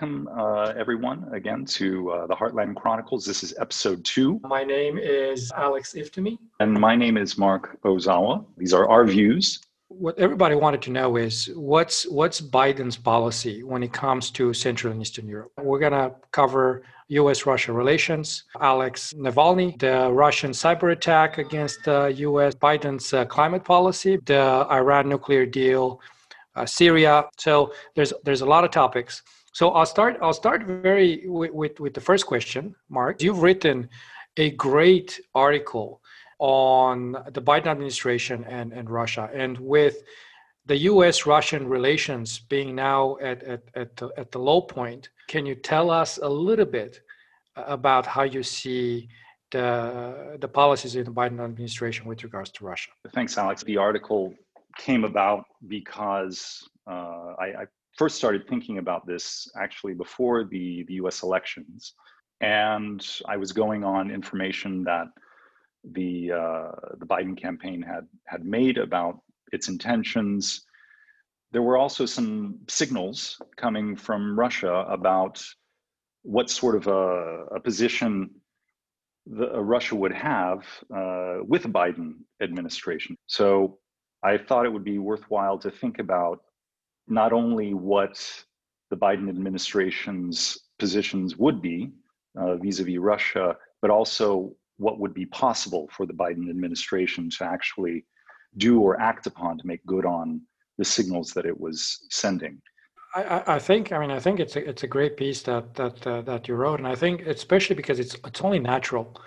welcome uh, everyone again to uh, the Heartland Chronicles. This is episode two. My name is Alex Iftemi. And my name is Marc Ozawa. These are our views. What everybody wanted to know is what's what's Biden's policy when it comes to Central and Eastern Europe. We're gonna cover U.S.-Russia relations, Alex Navalny, the Russian cyber attack against the U.S., Biden's uh, climate policy, the Iran nuclear deal, uh, Syria. So there's there's a lot of topics. So I'll start. I'll start very with, with, with the first question, Marc. You've written a great article on the Biden administration and, and Russia, and with the U.S.-Russian relations being now at at at the, at the low point. Can you tell us a little bit about how you see the the policies in the Biden administration with regards to Russia? Thanks, Alex. The article came about because uh, I, I, first started thinking about this actually before the, the US elections. And I was going on information that the, uh, the Biden campaign had, had made about its intentions. There were also some signals coming from Russia about what sort of a, a position the, uh, Russia would have uh, with the Biden administration. So I thought it would be worthwhile to think about not only what the Biden administration's positions would be vis a vis Russia, but also what would be possible for the Biden administration to actually do or act upon to make good on the signals that it was sending. I, I think I mean I think it's a, it's a great piece that that uh, that you wrote, and I think especially because it's it's only natural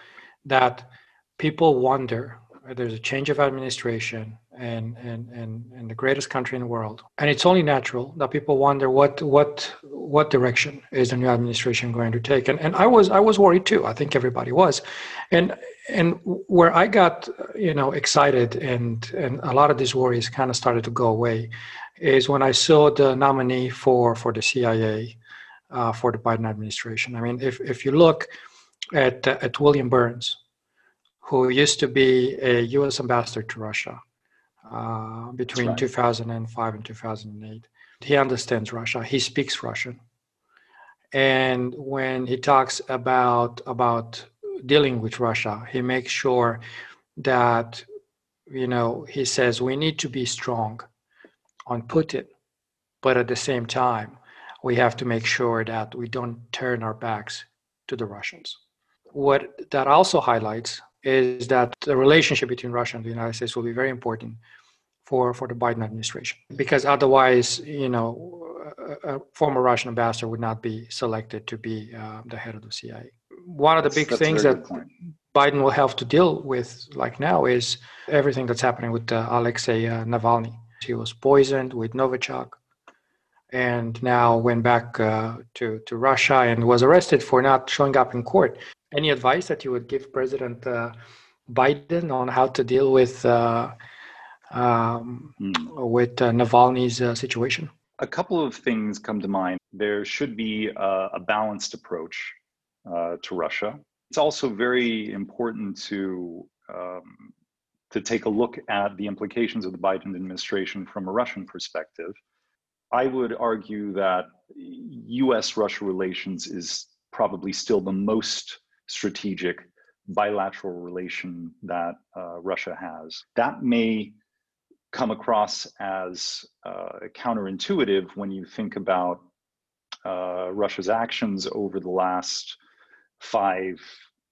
that people wonder there's a change of administration and, and, and, and the greatest country in the world. And it's only natural that people wonder what, what, what direction is the new administration going to take. And, and I was, I was worried too. I think everybody was. And, and where I got, you know, excited and, and a lot of these worries kind of started to go away is when I saw the nominee for, for the CIA uh, for the Biden administration. I mean, if, if you look at, at William Burns, who used to be a U.S. ambassador to Russia uh, between right. 2005 and 2008. He understands Russia. He speaks Russian, and when he talks about about dealing with Russia, he makes sure that you know he says we need to be strong on Putin, but at the same time we have to make sure that we don't turn our backs to the Russians. What that also highlights is that the relationship between Russia and the United States will be very important for, for the Biden administration. Because otherwise, you know, a, a former Russian ambassador would not be selected to be uh, the head of the CIA. One of the big things that Biden will have to deal with, like now, is everything that's happening with uh, Alexei uh, Navalny. He was poisoned with Novichok and now went back uh, to, to Russia and was arrested for not showing up in court. Any advice that you would give President uh, Biden on how to deal with uh, um, mm. with uh, Navalny's uh, situation? A couple of things come to mind. There should be a, a balanced approach uh, to Russia. It's also very important to um, to take a look at the implications of the Biden administration from a Russian perspective. I would argue that U.S. Russia relations is probably still the most strategic bilateral relation that uh, Russia has. That may come across as uh, counterintuitive when you think about uh, Russia's actions over the last five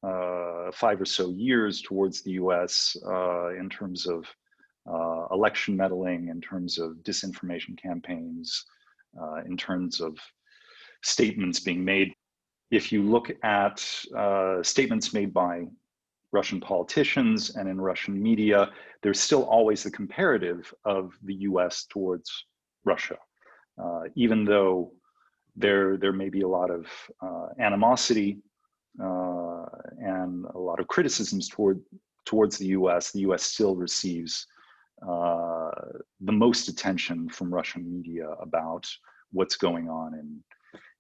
uh, five or so years towards the U.S. Uh, in terms of uh, election meddling, in terms of disinformation campaigns, in terms of statements being made if you look at uh, statements made by Russian politicians and in Russian media, there's still always the comparative of the US towards Russia. Uh, even though there, there may be a lot of uh, animosity uh, and a lot of criticisms toward, towards the US, the US still receives uh, the most attention from Russian media about what's going on in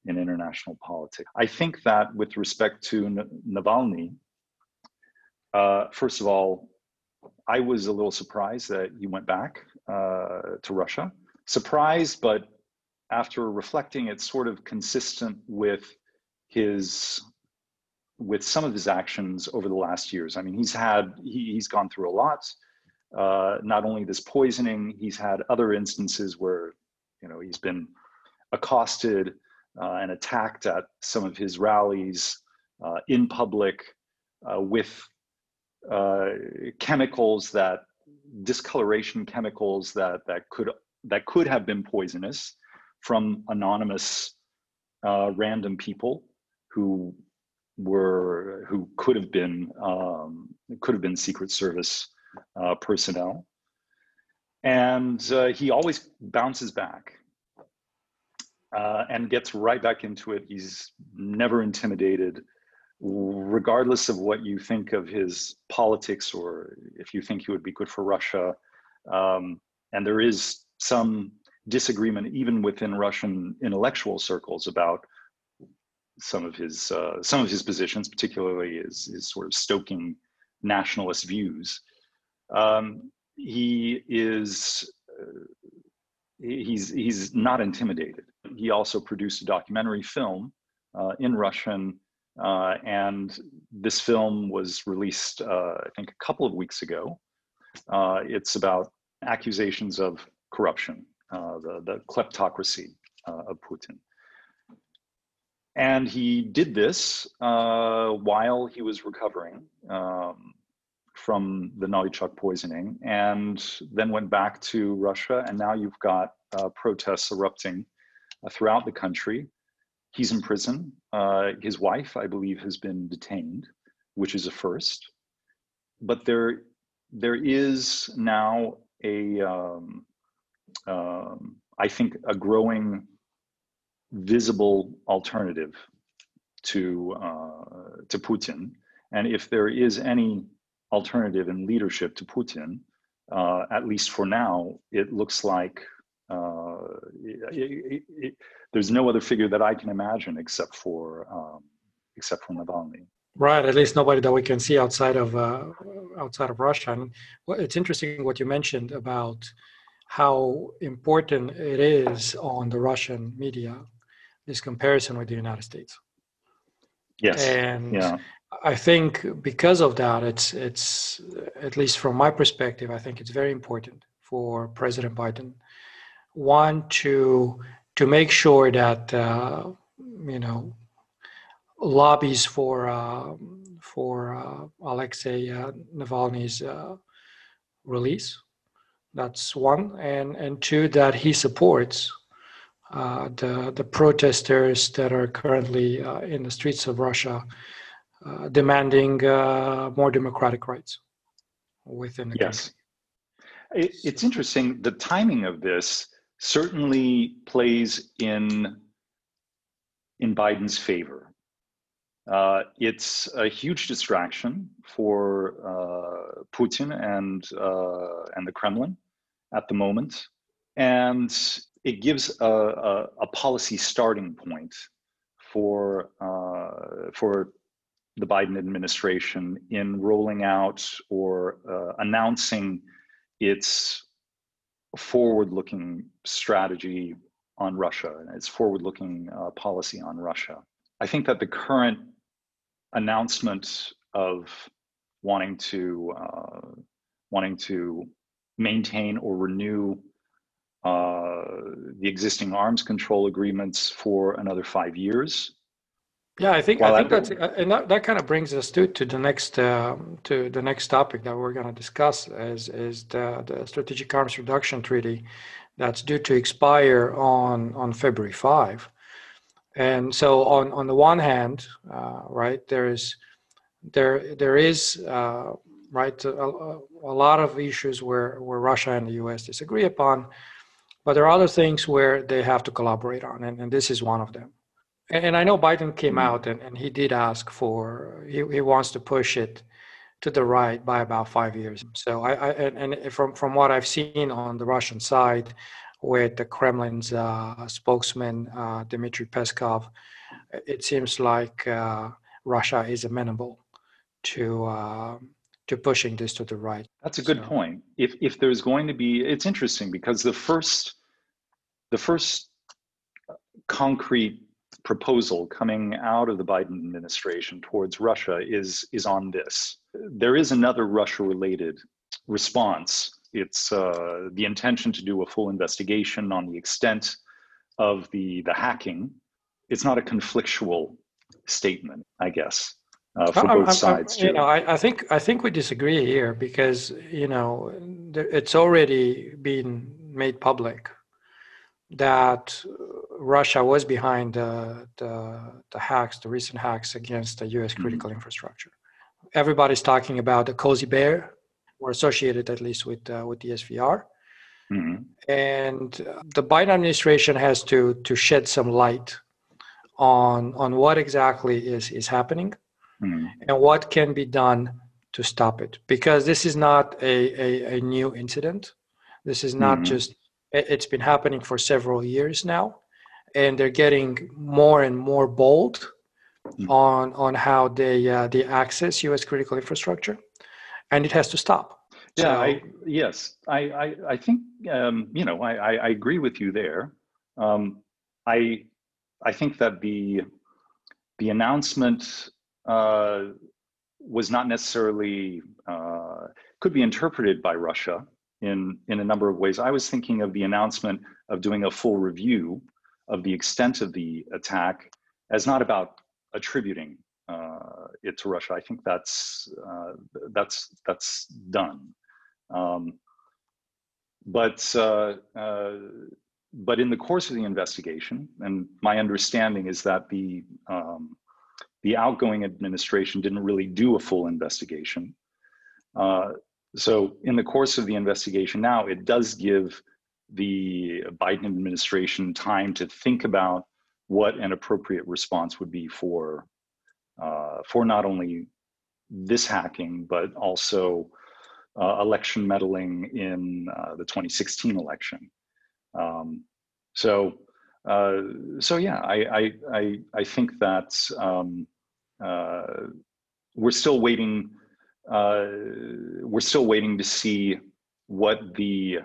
in international politics. I think that with respect to Navalny, uh, first of all, I was a little surprised that you went back uh, to Russia. Surprised, but after reflecting, it's sort of consistent with his with some of his actions over the last years. I mean, he's had he, he's gone through a lot. Uh, not only this poisoning, he's had other instances where you know he's been accosted and attacked at some of his rallies uh, in public uh, with uh, chemicals that discoloration chemicals that that could that could have been poisonous from anonymous uh, random people who were who could have been um, could have been Secret Service uh, personnel, and uh, he always bounces back uh, and gets right back into it. He's never intimidated, regardless of what you think of his politics or if you think he would be good for Russia. Um, and there is some disagreement even within Russian intellectual circles about some of his uh, some of his positions, particularly his, his sort of stoking nationalist views. Um, he is uh, he's he's not intimidated. He also produced a documentary film uh, in Russian, uh, and this film was released, uh, I think, a couple of weeks ago. Uh, it's about accusations of corruption, uh, the the kleptocracy of Putin. And he did this uh, while he was recovering um, from the Novichok poisoning and then went back to Russia. And now you've got uh, protests erupting uh, throughout the country. He's in prison. Uh, his wife, I believe, has been detained, which is a first. But there, there is now a, um, um, I think, a growing visible alternative to uh, to Putin. And if there is any alternative in leadership to Putin, uh, at least for now, it looks like uh, it, it, it, there's no other figure that I can imagine except for um, except for Navalny. Right, at least nobody that we can see outside of uh, outside of Russia. And it's interesting what you mentioned about how important it is on the Russian media this comparison with the United States. Yes. And yeah. I think because of that, it's it's at least from my perspective, I think it's very important for President Biden one to to make sure that uh, you know lobbies for uh, for uh, Alexei uh, Navalny's uh, release. That's one, and and two that he supports uh, the the protesters that are currently uh, in the streets of Russia, uh, demanding uh, more democratic rights within the yes. country. It, it's interesting. The timing of this certainly plays in in Biden's favor. Uh, it's a huge distraction for uh, Putin and and the Kremlin at the moment, and it gives a, a, a policy starting point for uh, for the Biden administration in rolling out or uh, announcing its forward-looking strategy on Russia and its forward-looking uh, policy on Russia. I think that the current announcement of wanting to uh, wanting to maintain or renew uh, the existing arms control agreements for another five years. Yeah, I think I think that's and that, that kind of brings us to to the next uh, to the next topic that we're going to discuss is is the, the strategic arms reduction treaty that's due to expire on on February five, and so on on the one hand, uh, right there is there there is uh, right a, a, lot of issues where where Russia and the U.S. disagree upon but there are other things where they have to collaborate on, and, and this is one of them. And, I know Biden came out and, and he did ask for, he, he wants to push it to the right by about five years. So I, I and, and, from from what I've seen on the Russian side, with the Kremlin's uh, spokesman uh, Dmitry Peskov, it seems like uh, Russia is amenable to uh, to pushing this to the right. That's a good so. point. If if there's going to be, it's interesting because the first the first concrete proposal coming out of the Biden administration towards Russia is is on this. There is another Russia-related response. It's uh, the intention to do a full investigation on the extent of the the hacking. It's not a conflictual statement, I guess, uh, for both I'm, sides. I'm, you know, I, I, think I think we disagree here because you know it's already been made public that Russia was behind the, the, the hacks, the recent hacks against the U.S. Mm-hmm. critical mm-hmm. infrastructure. Everybody's talking about the cozy bear, or associated at least with uh, with the SVR. Mm-hmm. And the Biden administration has to to shed some light on on what exactly is is happening mm-hmm. and what can be done to stop it because this is not a, a, a new incident this is not mm-hmm. just it's been happening for several years now and they're getting more and more bold mm-hmm. on on how they uh, they access us critical infrastructure and it has to stop yeah so, I, yes I, I i think um, you know I, I agree with you there um, i I think that the the announcement uh, was not necessarily uh, could be interpreted by Russia in in a number of ways. I was thinking of the announcement of doing a full review of the extent of the attack as not about attributing uh, it to Russia. I think that's uh, that's that's done. Um, but uh, uh, but in the course of the investigation, and my understanding is that the um, the outgoing administration didn't really do a full investigation. Uh, so, in the course of the investigation now, it does give the Biden administration time to think about what an appropriate response would be for uh, for not only this hacking but also uh, election meddling in uh, the 2016 election. Um, so, uh, so yeah, I, I, I, I think that um, uh, we're still waiting. Uh, we're still waiting to see what the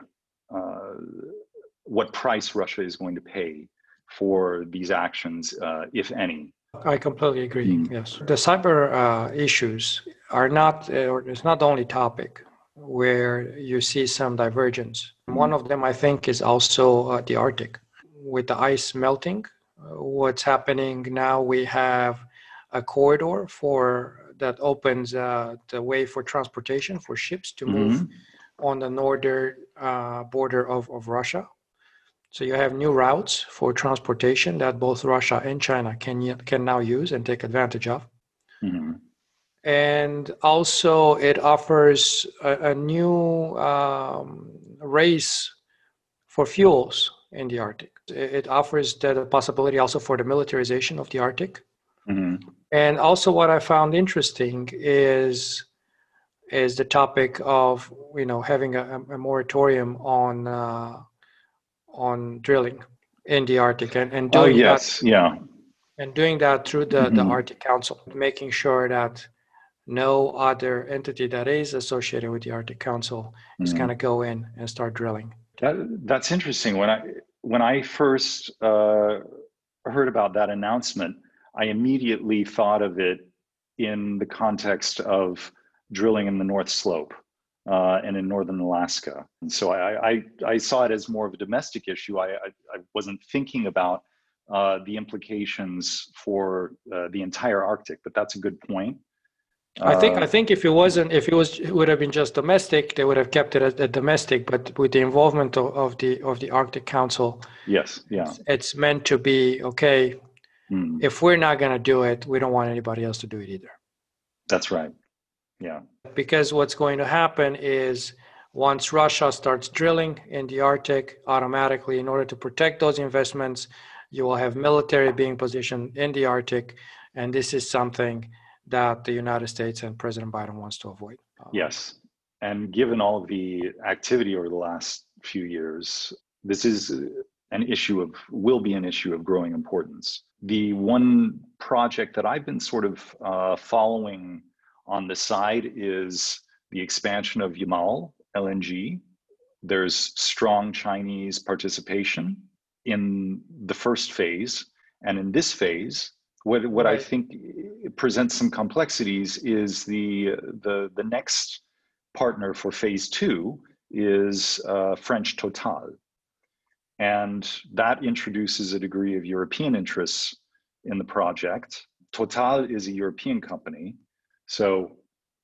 what price Russia is going to pay for these actions, uh, if any. I completely agree. Mm. Yes, the cyber uh, issues are not, or it's not the only topic where you see some divergence. One of them, I think, is also uh, the Arctic. With the ice melting, uh, what's happening now, we have a corridor for that opens uh, the way for transportation for ships to move mm-hmm. on the northern uh, border of, of Russia. So you have new routes for transportation that both Russia and China can can now use and take advantage of. Mm-hmm and also it offers a, a new um, race for fuels in the Arctic. It offers the possibility also for the militarization of the Arctic. Mm-hmm. And also, what I found interesting is is the topic of you know having a, a moratorium on uh, on drilling in the Arctic and, and doing oh, yes. that, yeah and doing that through the, mm-hmm. the Arctic Council, making sure that no other entity that is associated with the Arctic Council is mm. going to go in and start drilling. That, that's interesting. When I when I first uh, heard about that announcement, I immediately thought of it in the context of drilling in the North Slope uh, and in northern Alaska. And so I, I, I, saw it as more of a domestic issue. I, I, I wasn't thinking about uh, the implications for uh, the entire Arctic, but that's a good point. I think I uh, think if it wasn't if it was it would have been just domestic, they would have kept it as a domestic. But with the involvement of, of the of the Arctic Council, yes, yeah, it's, it's meant to be okay. Mm. If we're not going to do it, we don't want anybody else to do it either. That's right. Yeah. Because what's going to happen is once Russia starts drilling in the Arctic, automatically, in order to protect those investments, you will have military being positioned in the Arctic, and this is something that the United States and President Biden wants to avoid. Yes. And given all the activity over the last few years, this is an issue of, will be an issue of growing importance. The one project that I've been sort of uh, following on the side is the expansion of Yamal LNG. There's strong Chinese participation in the first phase. And in this phase, what, what right. I think presents some complexities is the, the, the next partner for phase two is uh, French Total. And that introduces a degree of European interests in the project. Total is a European company. So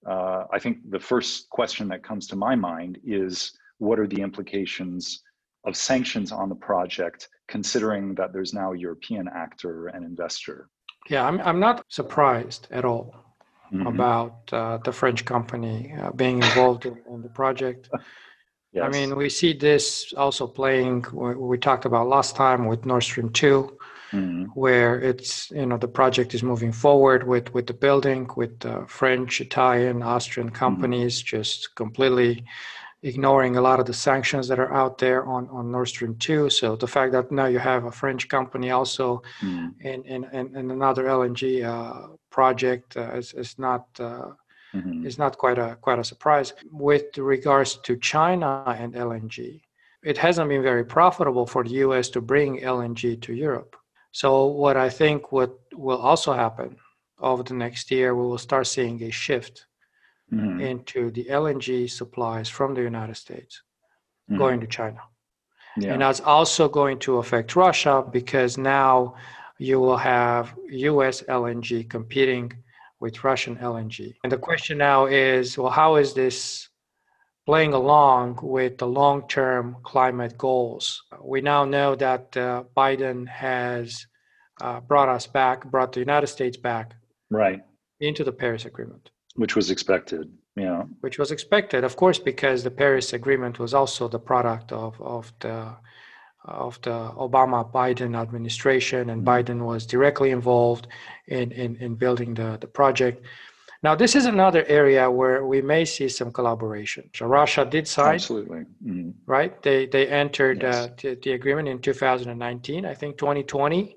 uh, I think the first question that comes to my mind is what are the implications of sanctions on the project, considering that there's now a European actor and investor? Yeah, I'm, I'm not surprised at all mm-hmm. about uh, the French company uh, being involved in, in, the project. Yes. I mean, we see this also playing, we talked about last time with Nord Stream 2 mm-hmm. where it's you know the project is moving forward with with the building with uh, French, Italian, Austrian mm-hmm. companies mm-hmm. just completely ignoring a lot of the sanctions that are out there on, on Nord Stream 2. So the fact that now you have a French company also mm. in, in, in, in, another LNG uh, project uh, is, is not uh, mm-hmm. is not quite a quite a surprise. With regards to China and LNG, it hasn't been very profitable for the U.S. to bring LNG to Europe. So what I think what will also happen over the next year, we will start seeing a shift mm-hmm. into the LNG supplies from the United States mm-hmm. going to China. Yeah. And that's also going to affect Russia because now you will have US LNG competing with Russian LNG. And the question now is well, how is this playing along with the long term climate goals. We now know that uh, Biden has uh, brought us back, brought the United States back right into the Paris Agreement. Which was expected, yeah. Which was expected, of course, because the Paris Agreement was also the product of, of the of the Obama Biden administration, and mm-hmm. Biden was directly involved in, in, in building the, the project. Now, this is another area where we may see some collaboration. So Russia did sign, absolutely, mm-hmm. right? They they entered yes. uh, t- the agreement in 2019. I think 2020.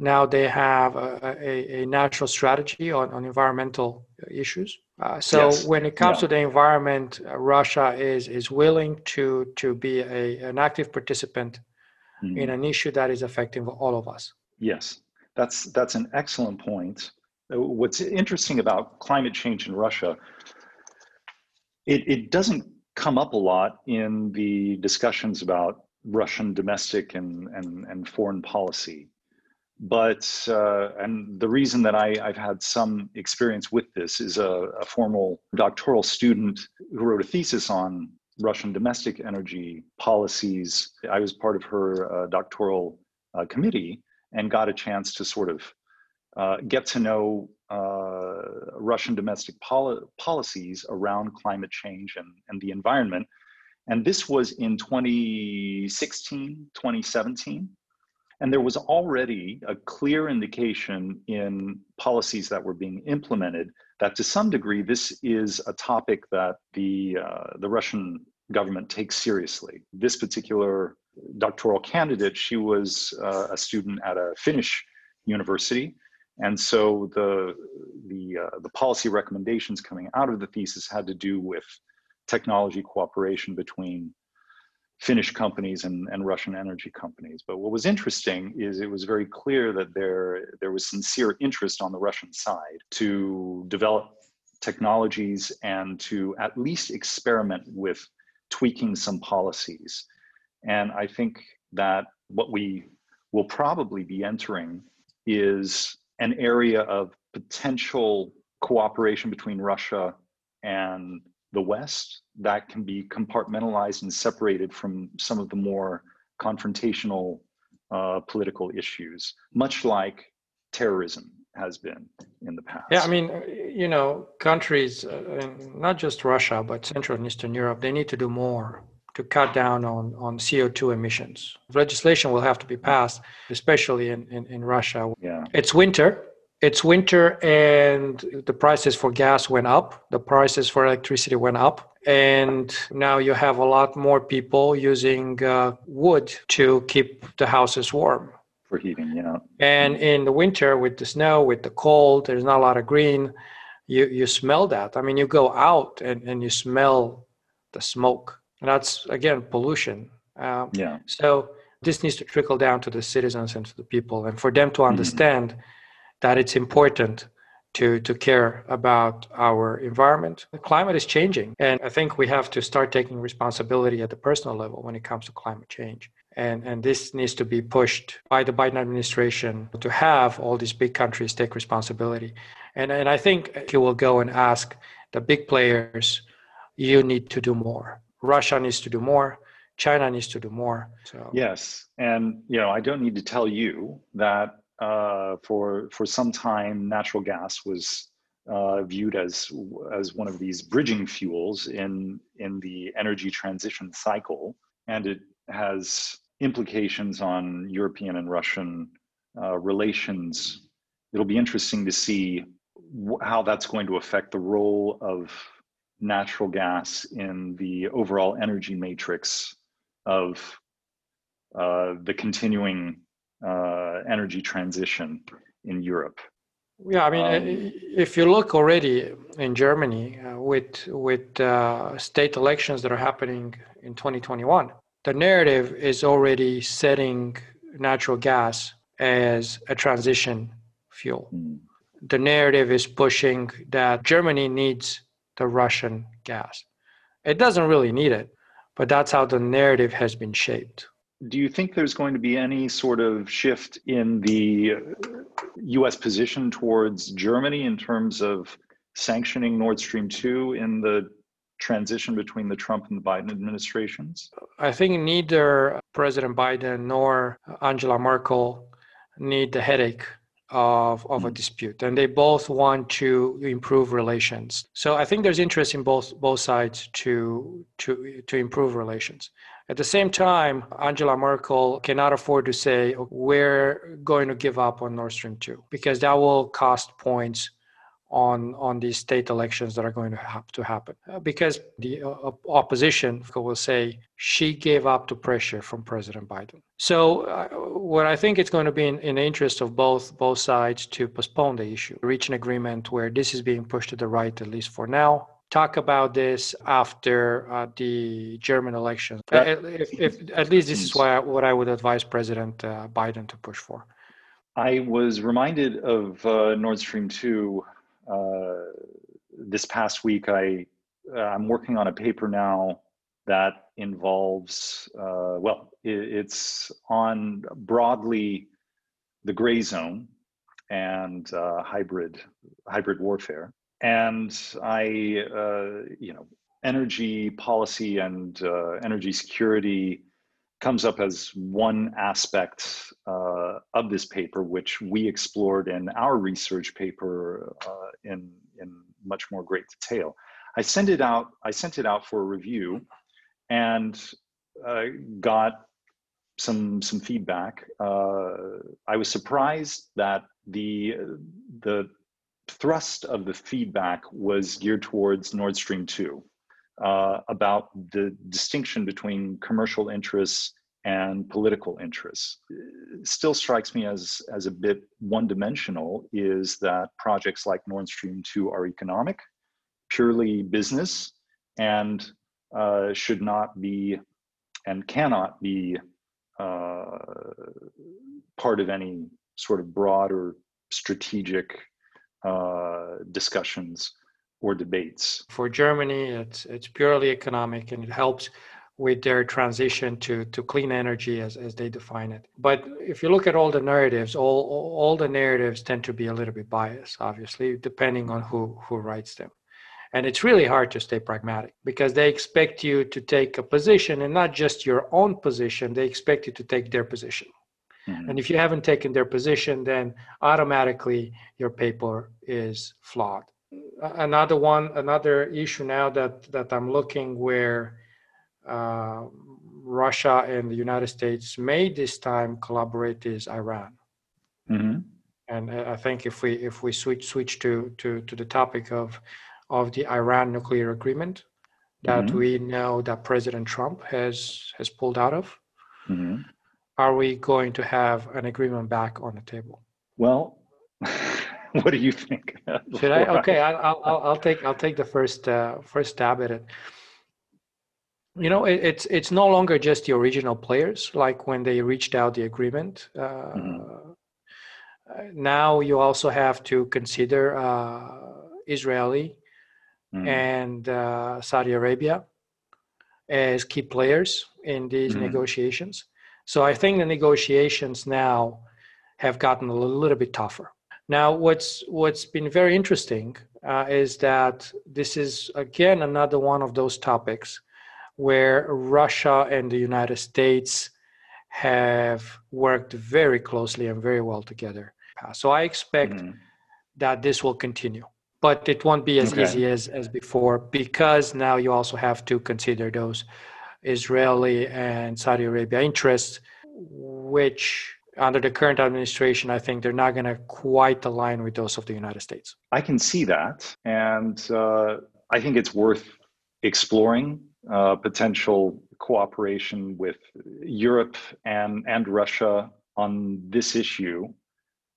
Now they have a, a, a natural strategy on, on environmental issues. Uh, so yes. when it comes yeah. to the environment, uh, Russia is is willing to to be a, an active participant mm-hmm. in an issue that is affecting all of us. Yes, that's that's an excellent point what's interesting about climate change in Russia, it, it doesn't come up a lot in the discussions about Russian domestic and, and, and foreign policy. But, uh, and the reason that I, I've had some experience with this is a, a formal doctoral student who wrote a thesis on Russian domestic energy policies. I was part of her uh, doctoral uh, committee and got a chance to sort of get to know uh, Russian domestic poli- policies around climate change and, and the environment. And this was in 2016, 2017. And there was already a clear indication in policies that were being implemented that to some degree this is a topic that the, uh, the Russian government takes seriously. This particular doctoral candidate, she was uh, a student at a Finnish university and so the, the, uh, the policy recommendations coming out of the thesis had to do with technology cooperation between Finnish companies and, and Russian energy companies. But what was interesting is it was very clear that there, there was sincere interest on the Russian side to develop technologies and to at least experiment with tweaking some policies. And I think that what we will probably be entering is an area of potential cooperation between Russia and the West that can be compartmentalized and separated from some of the more confrontational uh, political issues, much like terrorism has been in the past. Yeah, I mean, you know, countries, uh, not just Russia, but Central and Eastern Europe, they need to do more to cut down on, on CO2 emissions. Legislation will have to be passed, especially in, in, in Russia. Yeah. It's winter. It's winter, and the prices for gas went up. The prices for electricity went up. And now you have a lot more people using uh, wood to keep the houses warm. For heating, yeah. And in the winter, with the snow, with the cold, there's not a lot of green. You, you smell that. I mean, you go out and, and you smell the smoke that's again pollution. Um, yeah. So this needs to trickle down to the citizens and to the people, and for them to mm-hmm. understand mm-hmm. that it's important to, to care about our environment. The climate is changing, and I think we have to start taking responsibility at the personal level when it comes to climate change. And, and this needs to be pushed by the Biden administration to have all these big countries take responsibility. And, and I think he will go and ask the big players, you need to do more. Russia needs to do more. China needs to do more. So yes, and you know I don't need to tell you that uh, for for some time natural gas was uh, viewed as as one of these bridging fuels in in the energy transition cycle, and it has implications on European and Russian uh, relations. It'll be interesting to see how that's going to affect the role of natural gas in the overall energy matrix of uh, the continuing uh, energy transition in Europe. Yeah, I mean, um, if you look already in Germany uh, with with uh, state elections that are happening in 2021, the narrative is already setting natural gas as a transition fuel. Mm the narrative is pushing that Germany needs the Russian gas. It doesn't really need it, but that's how the narrative has been shaped. Do you think there's going to be any sort of shift in the US position towards Germany in terms of sanctioning Nord Stream 2 in the transition between the Trump and the Biden administrations? I think neither President Biden nor Angela Merkel need the headache of, of a mm. dispute and they both want to improve relations so i think there's interest in both both sides to to to improve relations at the same time angela merkel cannot afford to say we're going to give up on nord stream 2 because that will cost points on on these state elections that are going to have to happen. Uh, because the uh, opposition will say she gave up to pressure from president biden. So uh, what i think it's going to be in, in the interest of both both sides to postpone the issue reach an agreement where this is being pushed to the right at least for now. Talk about this after uh, the german elections. Uh, if, if, at least this is why I, what i would advise president uh, biden to push for. I was reminded of Nord Stream 2 uh, this past week, I uh, I'm working on a paper now that involves uh, well, it, it's on broadly the gray zone and uh, hybrid hybrid warfare. And I, uh, you know, energy policy and uh, energy security comes up as one aspect uh, of this paper, which we explored in our research paper uh, in, in much more great detail. I sent it out, I sent it out for review and uh, got some, some feedback. Uh, I was surprised that the, the thrust of the feedback was geared towards Nord Stream 2 uh, about the distinction between commercial interests and political interests. Still strikes me as, as a bit one dimensional is that projects like Nord Stream 2 are economic, purely business, and uh, should not be and cannot be uh, part of any sort of broader strategic uh, discussions or debates. For Germany, it's it's purely economic, and it helps with their transition to, to clean energy as, as they define it. But if you look at all the narratives, all all the narratives tend to be a little bit biased, obviously, depending on who who writes them. And it's really hard to stay pragmatic because they expect you to take a position and not just your own position, they expect you to take their position. Mm-hmm. And if you haven't taken their position, then automatically your paper is flawed another one another issue now that that i'm looking where uh, russia and the united states may this time collaborate is iran mm-hmm. and i think if we if we switch switch to to to the topic of of the iran nuclear agreement that mm-hmm. we know that president trump has has pulled out of mm-hmm. are we going to have an agreement back on the table well what do you think? Should I? Okay, I'll, I'll, I'll take I'll take the first uh, first stab at it. you know it, it's it's no longer just the original players like when they reached out the agreement uh, mm-hmm. now you also have to consider uh, israeli mm-hmm. and uh, saudi arabia as key players in these mm-hmm. negotiations so i think the negotiations now have gotten a little bit tougher now what's what's been very interesting uh, is that this is again another one of those topics where Russia and the United States have worked very closely and very well together. So I expect mm-hmm. that this will continue, but it won't be as okay. easy as, as before because now you also have to consider those Israeli and Saudi Arabia interests, which under the current administration, I think they're not going to quite align with those of the United States. I can see that. And uh, I think it's worth exploring uh, potential cooperation with Europe and, and Russia on this issue.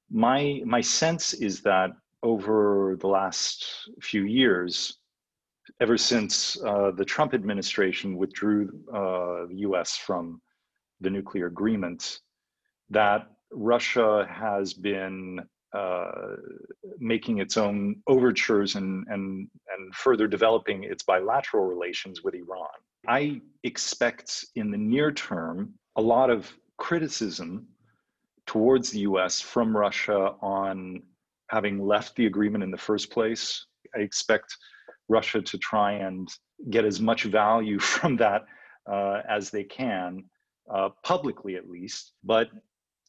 My, my sense is that over the last few years, ever since uh, the Trump administration withdrew uh, the US from the nuclear agreement, that Russia has been uh, making its own overtures and, and, and further developing its bilateral relations with Iran. I expect in the near term a lot of criticism towards the US from Russia on having left the agreement in the first place. I expect Russia to try and get as much value from that uh, as they can, uh, publicly at least. But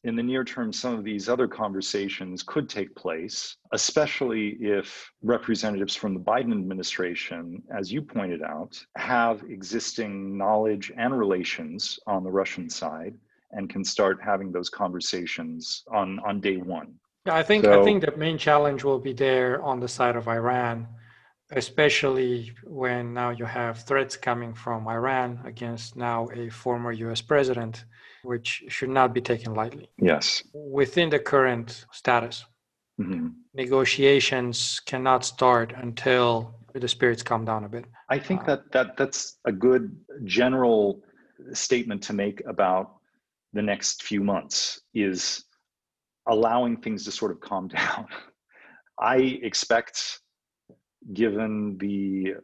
in the near term, some of these other conversations could take place, especially if representatives from the Biden administration, as you pointed out, have existing knowledge and relations on the Russian side and can start having those conversations on, on day one. Yeah, I think so, I think the main challenge will be there on the side of Iran, especially when now you have threats coming from Iran against now a former US president which should not be taken lightly. Yes. Within the current status, mm-hmm. negotiations cannot start until the spirits calm down a bit. I think uh, that, that that's a good general statement to make about the next few months is allowing things to sort of calm down. I expect given the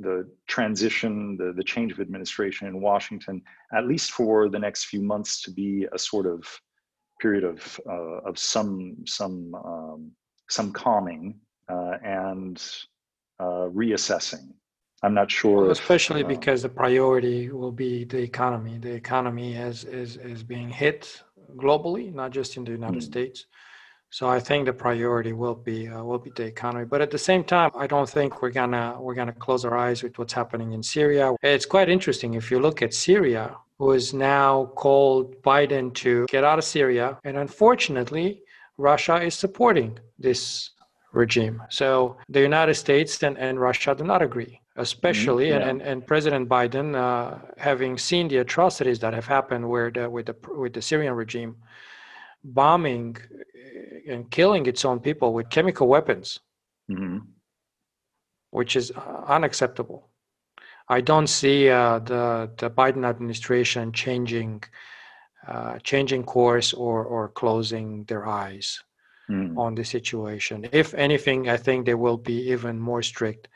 the transition, the, the change of administration in Washington, at least for the next few months, to be a sort of period of uh, of some some um, some calming uh, and uh, reassessing. I'm not sure. Especially if, uh, because the priority will be the economy. The economy is is is being hit globally, not just in the United mm-hmm. States. So I think the priority will be uh, will be the economy. But at the same time, I don't think we're gonna we're gonna close our eyes with what's happening in Syria. It's quite interesting if you look at Syria, who has now called Biden to get out of Syria, and unfortunately, Russia is supporting this regime. So the United States and, and Russia do not agree, especially mm-hmm. yeah. and, and, and President Biden, uh, having seen the atrocities that have happened where the, with the with the Syrian regime bombing and killing its own people with chemical weapons, mm-hmm. which is unacceptable. I don't see uh, the the Biden administration changing uh, changing course or or closing their eyes mm. on the situation. If anything, I think they will be even more strict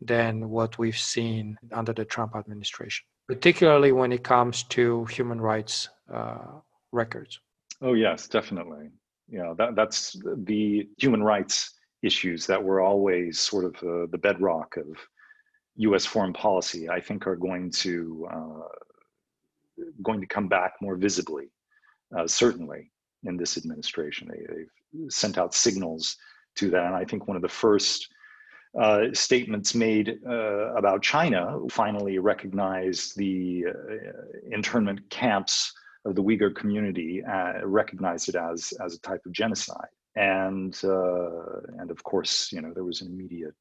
than what we've seen under the Trump administration, particularly when it comes to human rights uh, records. Oh yes, definitely you know that that's the human rights issues that were always sort of uh, the bedrock of U.S. foreign policy. I think are going to uh, going to come back more visibly, uh, certainly in this administration. They, have sent out signals to that, and I think one of the first. Uh, statements made uh, about China finally recognized the uh, internment camps of the Uyghur community uh, recognized it as as a type of genocide, and uh, and of course, you know, there was an immediate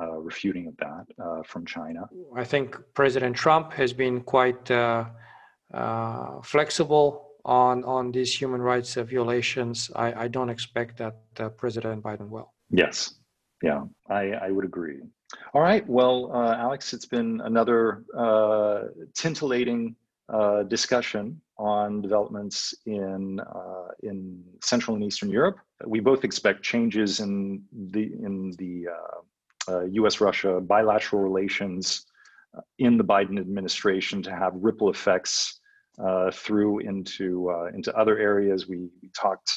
uh, refuting of that uh, from China. I think President Trump has been quite uh, uh, flexible on on these human rights violations. I, I don't expect that President Biden will. Yes, yeah, I, I would agree. All right. Well, uh, Alex, it's been another uh, tintillating uh, discussion on developments in uh, in Central and Eastern Europe. We both expect changes in the in the U.S.-Russia uh, uh, bilateral relations in the Biden administration to have ripple effects through into into other areas. We, we talked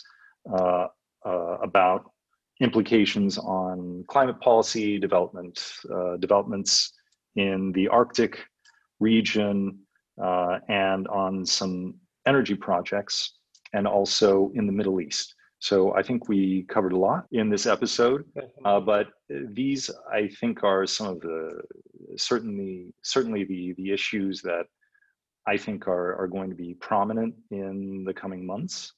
about implications on climate policy development, uh, developments in the Arctic region, uh, and on some energy projects, and also in the Middle East. So I think we covered a lot in this episode, uh, but these I think are some of the certainly certainly the the issues that I think are are going to be prominent in the coming months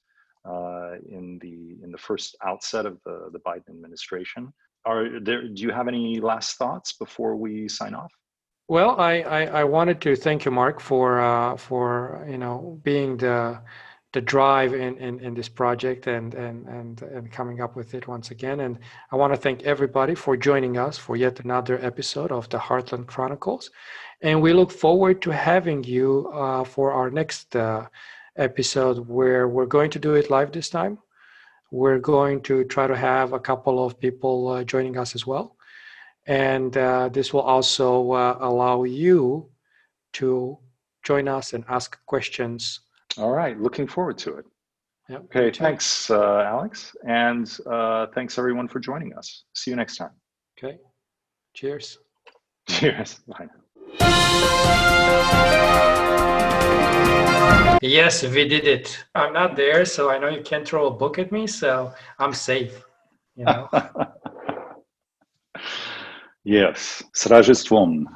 uh, in the in the first outset of the the Biden administration. Are there? Do you have any last thoughts before we sign off? Well, I, I, I wanted to thank you, Marc, for uh, for you know being the the drive in, in, in this project and, and and and coming up with it once again. And I want to thank everybody for joining us for yet another episode of the Heartland Chronicles. And we look forward to having you uh, for our next uh, episode where we're going to do it live this time. We're going to try to have a couple of people uh, joining us as well. And uh, this will also uh, allow you to join us and ask questions. All right, looking forward to it. Yep. Okay, thanks, uh, Alex. And uh, thanks everyone for joining us. See you next time. Okay, cheers. Cheers. Bye. Yes, we did it. I'm not there, so I know you can't throw a book at me, so I'm safe. You know. Yes, s ražestvom.